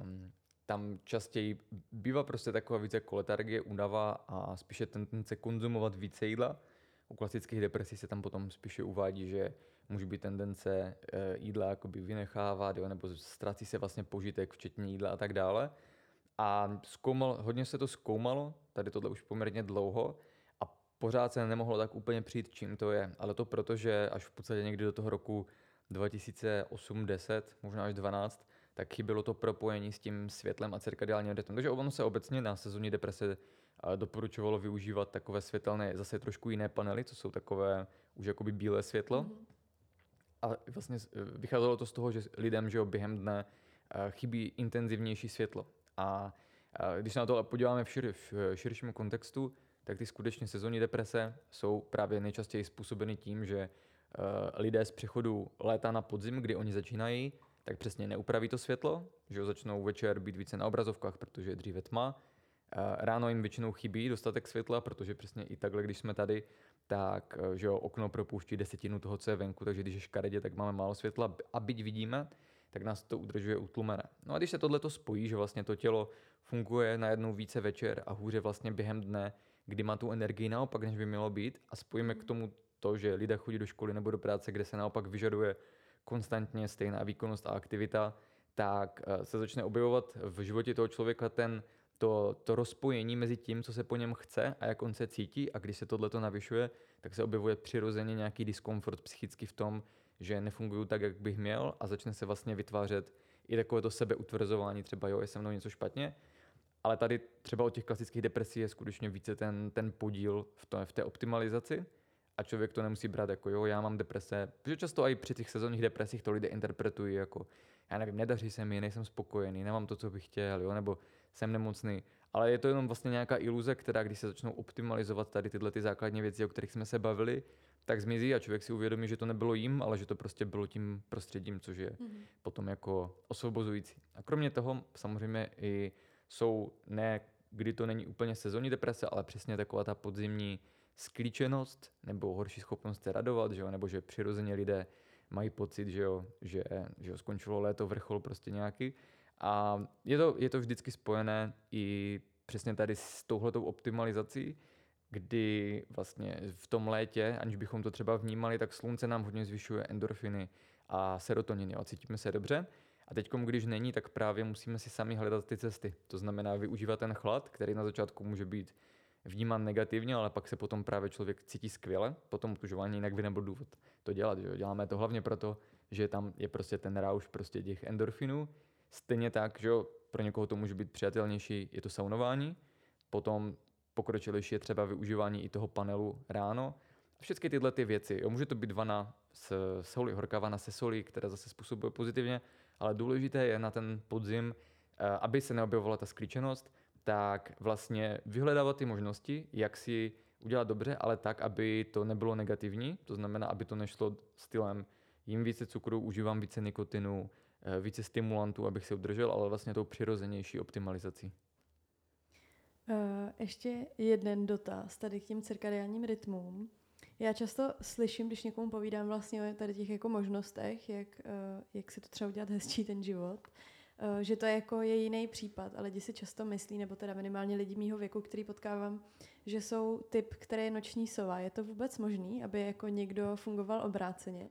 um, tam častěji bývá prostě taková více jako letargie, únava a spíše tendence konzumovat více jídla. U klasických depresí se tam potom spíše uvádí, že může být tendence e, jídla jakoby vynechávat, jo, nebo ztrácí se vlastně požitek, včetně jídla a tak dále. A zkoumal, hodně se to zkoumalo, tady tohle už poměrně dlouho, pořád se nemohlo tak úplně přijít, čím to je. Ale to proto, že až v podstatě někdy do toho roku 2008-10, možná až 12, tak chybělo to propojení s tím světlem a cirkadiálním rytmem. Takže ono se obecně na sezónní deprese eh, doporučovalo využívat takové světelné, zase trošku jiné panely, co jsou takové už jakoby bílé světlo. Mm-hmm. a vlastně vycházelo to z toho, že lidem že jo, během dne chybí intenzivnější světlo. A když se na to podíváme v, šir, v širším kontextu, tak ty skutečně sezónní deprese jsou právě nejčastěji způsobeny tím, že lidé z přechodu léta na podzim, kdy oni začínají, tak přesně neupraví to světlo, že začnou večer být více na obrazovkách, protože je dříve tma. Ráno jim většinou chybí dostatek světla, protože přesně i takhle, když jsme tady, tak že jo, okno propouští desetinu toho, co je venku, takže když je škaredě, tak máme málo světla a byť vidíme, tak nás to udržuje utlumené. No a když se tohle spojí, že vlastně to tělo funguje najednou více večer a hůře vlastně během dne, kdy má tu energii naopak, než by mělo být. A spojíme k tomu to, že lidé chodí do školy nebo do práce, kde se naopak vyžaduje konstantně stejná výkonnost a aktivita, tak eh, se začne objevovat v životě toho člověka ten, to, to rozpojení mezi tím, co se po něm chce a jak on se cítí. A když se tohle to navyšuje, tak se objevuje přirozeně nějaký diskomfort psychicky v tom, že nefungují tak, jak bych měl. A začne se vlastně vytvářet i takové to sebeutvrzování, třeba jo, je se mnou něco špatně, ale tady třeba od těch klasických depresí je skutečně více ten, ten podíl v, to, v té optimalizaci, a člověk to nemusí brát jako jo, já mám deprese, protože často i při těch sezónních depresích to lidé interpretují jako, já nevím, nedaří se mi, nejsem spokojený, nemám to, co bych chtěl, jo, nebo jsem nemocný. Ale je to jenom vlastně nějaká iluze, která, když se začnou optimalizovat tady tyhle ty základní věci, o kterých jsme se bavili, tak zmizí a člověk si uvědomí, že to nebylo jim, ale že to prostě bylo tím prostředím, což je mm-hmm. potom jako osvobozující. A kromě toho samozřejmě i jsou ne, kdy to není úplně sezónní deprese, ale přesně taková ta podzimní sklíčenost nebo horší schopnost se radovat, že jo? nebo že přirozeně lidé mají pocit, že, jo, že, že jo, skončilo léto, vrchol prostě nějaký. A je to, je to vždycky spojené i přesně tady s touhletou optimalizací, kdy vlastně v tom létě, aniž bychom to třeba vnímali, tak slunce nám hodně zvyšuje endorfiny a serotoniny a cítíme se dobře. A teď, když není, tak právě musíme si sami hledat ty cesty. To znamená využívat ten chlad, který na začátku může být vnímán negativně, ale pak se potom právě člověk cítí skvěle po tom otužování, jinak by nebyl důvod to dělat. Že? Děláme to hlavně proto, že tam je prostě ten rauš prostě těch endorfinů. Stejně tak, že pro někoho to může být přijatelnější, je to saunování, potom pokročilejší je třeba využívání i toho panelu ráno. Všechny tyhle ty věci. Jo, může to být vana s soli, horká vana se solí, která zase způsobuje pozitivně, ale důležité je na ten podzim, eh, aby se neobjevovala ta sklíčenost, tak vlastně vyhledávat ty možnosti, jak si udělat dobře, ale tak, aby to nebylo negativní, to znamená, aby to nešlo stylem jím více cukru, užívám více nikotinu, eh, více stimulantů, abych se udržel, ale vlastně tou přirozenější optimalizací. Uh, ještě jeden dotaz tady k těm cirkadiálním rytmům. Já často slyším, když někomu povídám vlastně o tady těch jako možnostech, jak, uh, jak si to třeba udělat hezčí ten život, Eh, že to je jako je jiný případ a lidi si často myslí, nebo teda minimálně lidi mýho věku, který potkávám, že jsou typ, který je noční sova. Je to vůbec možný, aby jako někdo fungoval obráceně?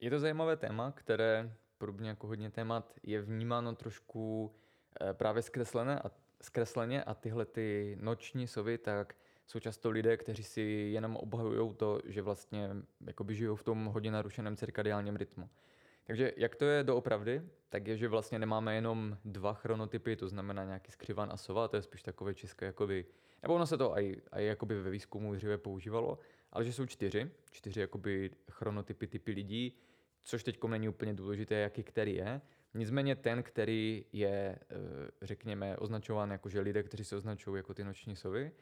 Je to zajímavé téma, které podobně jako hodně témat je vnímáno trošku eh, právě zkreslené a, zkresleně a tyhle ty noční sovy, tak jsou často lidé, kteří si jenom obhajují to, že vlastně jakoby žijou v tom hodně narušeném cirkadiálním rytmu. Takže jak to je doopravdy, tak je, že vlastně nemáme jenom dva chronotypy, to znamená nějaký skřivan a sova, to je spíš takové české jakoby, nebo ono se to i, i jakoby ve výzkumu dříve používalo, ale že jsou čtyři, čtyři jakoby chronotypy, typy lidí, což teď není úplně důležité, jaký který je. Nicméně ten, který je, eh, řekněme, označován jako, že lidé, kteří se označují jako ty noční sovy,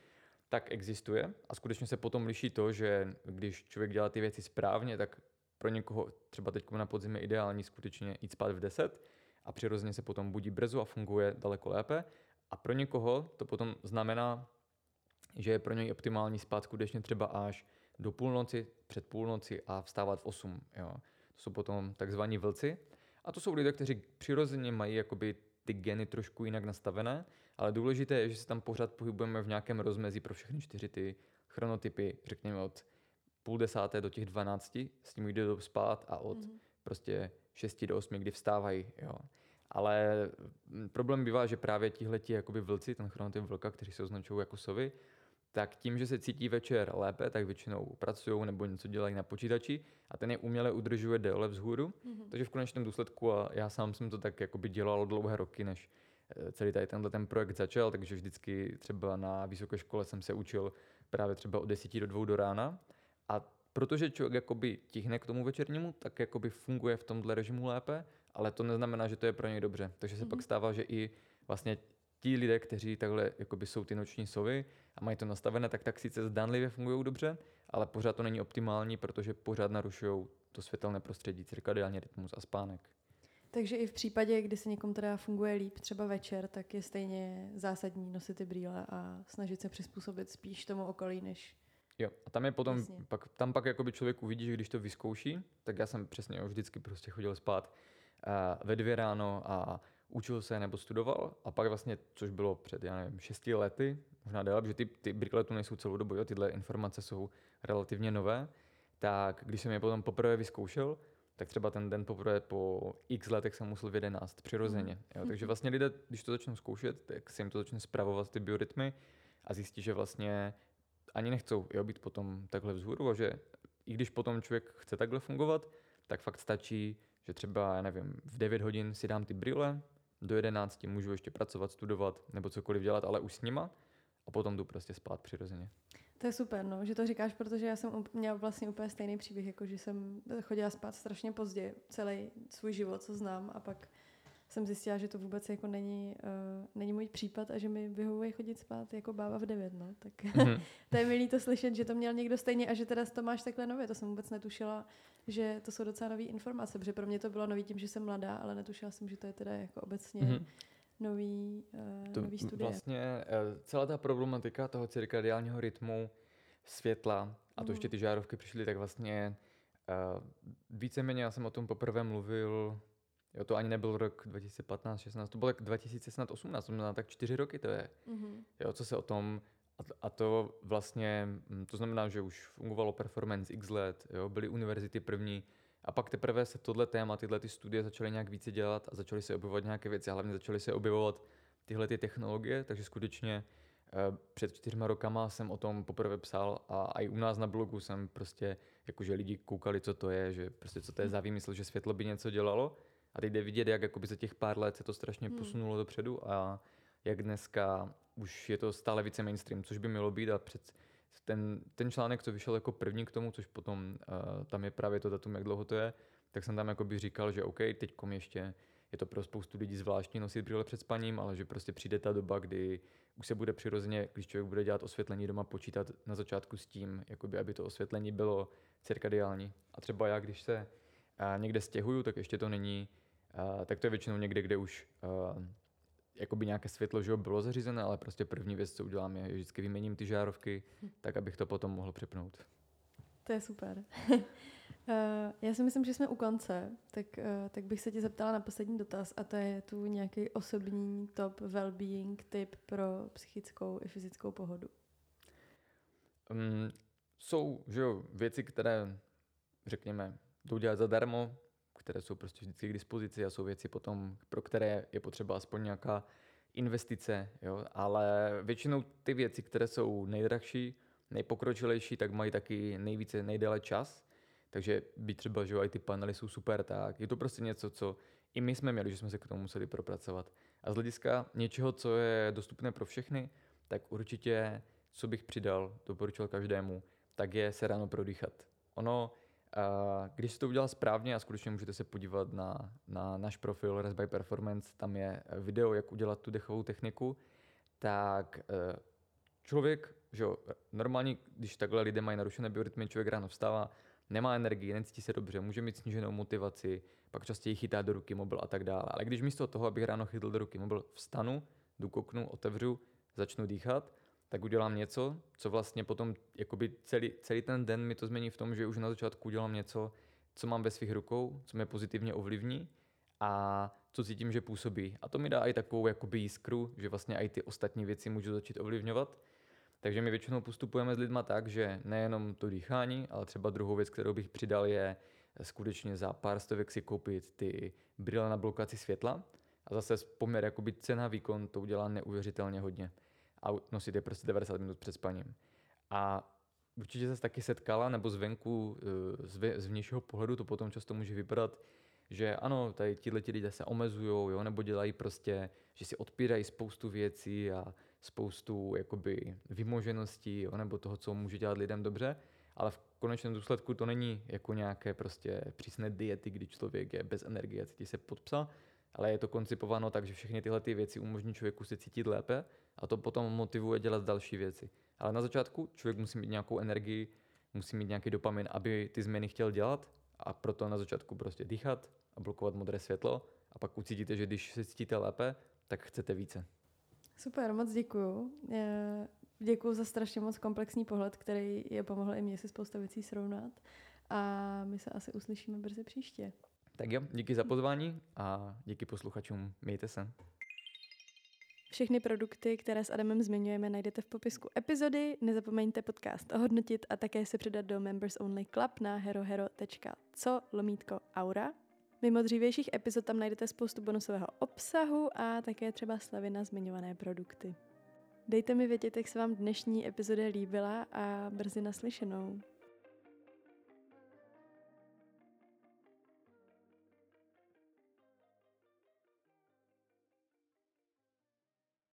tak existuje a skutečně se potom liší to, že když člověk dělá ty věci správně, tak pro někoho třeba teď na podzim je ideální skutečně jít spát v 10 a přirozeně se potom budí brzo a funguje daleko lépe. A pro někoho to potom znamená, že je pro něj optimální spát skutečně třeba až do půlnoci, před půlnoci a vstávat v 8. Jo. To jsou potom takzvaní vlci. A to jsou lidé, kteří přirozeně mají jakoby ty geny trošku jinak nastavené, ale důležité je, že se tam pořád pohybujeme v nějakém rozmezí pro všechny čtyři ty chronotypy, řekněme od půl desáté do těch dvanácti, s tím jde do spát a od mm-hmm. prostě šesti do osmi, kdy vstávají, jo. Ale mm, problém bývá, že právě tihleti jakoby vlci, ten chronotyp vlka, kteří se označují jako sovy, tak tím, že se cítí večer lépe, tak většinou pracují nebo něco dělají na počítači a ten je uměle udržuje déle vzhůru. Mm-hmm. Takže v konečném důsledku, a já sám jsem to tak jakoby dělal dlouhé roky, než celý tady tenhle ten projekt začal, takže vždycky třeba na vysoké škole jsem se učil právě třeba od 10 do 2 do rána a protože člověk jakoby tihne k tomu večernímu, tak jakoby funguje v tomhle režimu lépe, ale to neznamená, že to je pro něj dobře. Takže se mm-hmm. pak stává, že i vlastně ti lidé, kteří takhle jakoby jsou ty noční sovy a mají to nastavené, tak tak sice zdánlivě fungují dobře, ale pořád to není optimální, protože pořád narušují to světelné prostředí, cirkadiální rytmus a spánek. Takže i v případě, kdy se někomu teda funguje líp, třeba večer, tak je stejně zásadní nosit ty brýle a snažit se přizpůsobit spíš tomu okolí, než Jo, a tam je potom, Jasně. pak, tam pak jakoby člověk uvidí, že když to vyzkouší, tak já jsem přesně vždycky prostě chodil spát uh, ve dvě ráno a učil se nebo studoval a pak vlastně, což bylo před, já nevím, šesti lety, možná déle, že ty, ty brýle tu nejsou celou dobu, jo, tyhle informace jsou relativně nové, tak když jsem je potom poprvé vyzkoušel, tak třeba ten den poprvé po x letech jsem musel v 11 přirozeně. Mm. Jo, takže vlastně lidé, když to začnou zkoušet, tak se jim to začne zpravovat ty biorytmy a zjistí, že vlastně ani nechcou jo, být potom takhle vzhůru a že i když potom člověk chce takhle fungovat, tak fakt stačí, že třeba, já nevím, v 9 hodin si dám ty brýle, do 11 můžu ještě pracovat, studovat nebo cokoliv dělat, ale už s nima a potom jdu prostě spát přirozeně. To je super, no, že to říkáš, protože já jsem měla vlastně úplně stejný příběh, jako že jsem chodila spát strašně pozdě celý svůj život, co znám a pak jsem zjistila, že to vůbec jako není, uh, není můj případ a že mi vyhovuje chodit spát jako bába v devět, no. Tak mm-hmm. to je milý to slyšet, že to měl někdo stejně a že teda to máš takhle nově. To jsem vůbec netušila, že to jsou docela nové informace, protože pro mě to bylo nový tím, že jsem mladá, ale netušila jsem, že to je teda jako obecně mm-hmm. Nový, uh, to nový studie. Vlastně uh, celá ta problematika toho cirkadiálního rytmu, světla a to mm. ještě ty žárovky přišly, tak vlastně uh, víceméně já jsem o tom poprvé mluvil Jo, to ani nebyl rok 2015, 16, to bylo tak 2018, to znamená tak čtyři roky to je. Mm-hmm. Jo, co se o tom, a to vlastně, mm, to znamená, že už fungovalo performance x let, jo, byly univerzity první, a pak teprve se tohle téma, tyhle ty studie začaly nějak více dělat a začaly se objevovat nějaké věci, a hlavně začaly se objevovat tyhle ty technologie, takže skutečně eh, před čtyřma rokama jsem o tom poprvé psal a i u nás na blogu jsem prostě, jakože lidi koukali, co to je, že prostě co to je za výmysl, že světlo by něco dělalo. A teď jde vidět, jak jakoby za těch pár let se to strašně hmm. posunulo dopředu a jak dneska už je to stále více mainstream, což by mělo být a před ten, ten článek, co vyšel jako první k tomu, což potom uh, tam je právě to datum, jak dlouho to je, tak jsem tam jakoby říkal, že OK, teď ještě je to pro spoustu lidí zvláštní nosit brýle před spaním, ale že prostě přijde ta doba, kdy už se bude přirozeně, když člověk bude dělat osvětlení doma, počítat na začátku s tím, jakoby, aby to osvětlení bylo cirkadiální. A třeba já, když se uh, někde stěhuju, tak ještě to není Uh, tak to je většinou někde, kde už uh, jakoby nějaké světlo že bylo zařízené, ale prostě první věc, co udělám, je, že vždycky vyměním ty žárovky, hm. tak abych to potom mohl přepnout. To je super. uh, já si myslím, že jsme u konce, tak, uh, tak bych se tě zeptala na poslední dotaz a to je tu nějaký osobní top well-being tip pro psychickou i fyzickou pohodu. Um, jsou že jo, věci, které, řekněme, jdou dělat zadarmo, které jsou prostě vždycky k dispozici a jsou věci potom, pro které je potřeba aspoň nějaká investice, jo? ale většinou ty věci, které jsou nejdrahší, nejpokročilejší, tak mají taky nejvíce, nejdéle čas, takže by třeba, že jo, i ty panely jsou super, tak je to prostě něco, co i my jsme měli, že jsme se k tomu museli propracovat. A z hlediska něčeho, co je dostupné pro všechny, tak určitě, co bych přidal, doporučil každému, tak je se ráno prodýchat. Ono, když to udělal správně a skutečně můžete se podívat na, na náš profil by Performance, tam je video, jak udělat tu dechovou techniku, tak eh, člověk, že jo, normálně, když takhle lidé mají narušené biorytmy, člověk ráno vstává, nemá energii, necítí se dobře, může mít sníženou motivaci, pak častěji chytá do ruky mobil a tak dále. Ale když místo toho, abych ráno chytl do ruky mobil, vstanu, jdu otevřu, začnu dýchat, tak udělám něco, co vlastně potom jakoby celý, celý ten den mi to změní v tom, že už na začátku udělám něco, co mám ve svých rukou, co mě pozitivně ovlivní a co cítím, že působí. A to mi dá i takovou jakoby jiskru, že vlastně i ty ostatní věci můžu začít ovlivňovat. Takže my většinou postupujeme s lidma tak, že nejenom to dýchání, ale třeba druhou věc, kterou bych přidal, je skutečně za pár stovek si koupit ty brýle na blokaci světla. A zase poměr jakoby cena výkon to udělá neuvěřitelně hodně a nosit je prostě 90 minut před spaním. A určitě se taky setkala, nebo zvenku, eh, z, vnějšího pohledu to potom často může vypadat, že ano, tady tihle lidé se omezují, jo, nebo dělají prostě, že si odpírají spoustu věcí a spoustu jakoby vymožeností, jo, nebo toho, co může dělat lidem dobře, ale v konečném důsledku to není jako nějaké prostě přísné diety, kdy člověk je bez energie a cítí se pod psa, ale je to koncipováno tak, že všechny tyhle ty věci umožní člověku se cítit lépe a to potom motivuje dělat další věci. Ale na začátku člověk musí mít nějakou energii, musí mít nějaký dopamin, aby ty změny chtěl dělat a proto na začátku prostě dýchat a blokovat modré světlo a pak ucítíte, že když se cítíte lépe, tak chcete více. Super, moc děkuju. Děkuju za strašně moc komplexní pohled, který je pomohl i mně si spousta věcí srovnat. A my se asi uslyšíme brzy příště. Tak jo, díky za pozvání a díky posluchačům. Mějte se. Všechny produkty, které s Adamem zmiňujeme, najdete v popisku epizody. Nezapomeňte podcast ohodnotit a také se přidat do Members Only Club na herohero.co lomítko aura. Mimo dřívějších epizod tam najdete spoustu bonusového obsahu a také třeba slavy na zmiňované produkty. Dejte mi vědět, jak se vám dnešní epizoda líbila a brzy naslyšenou.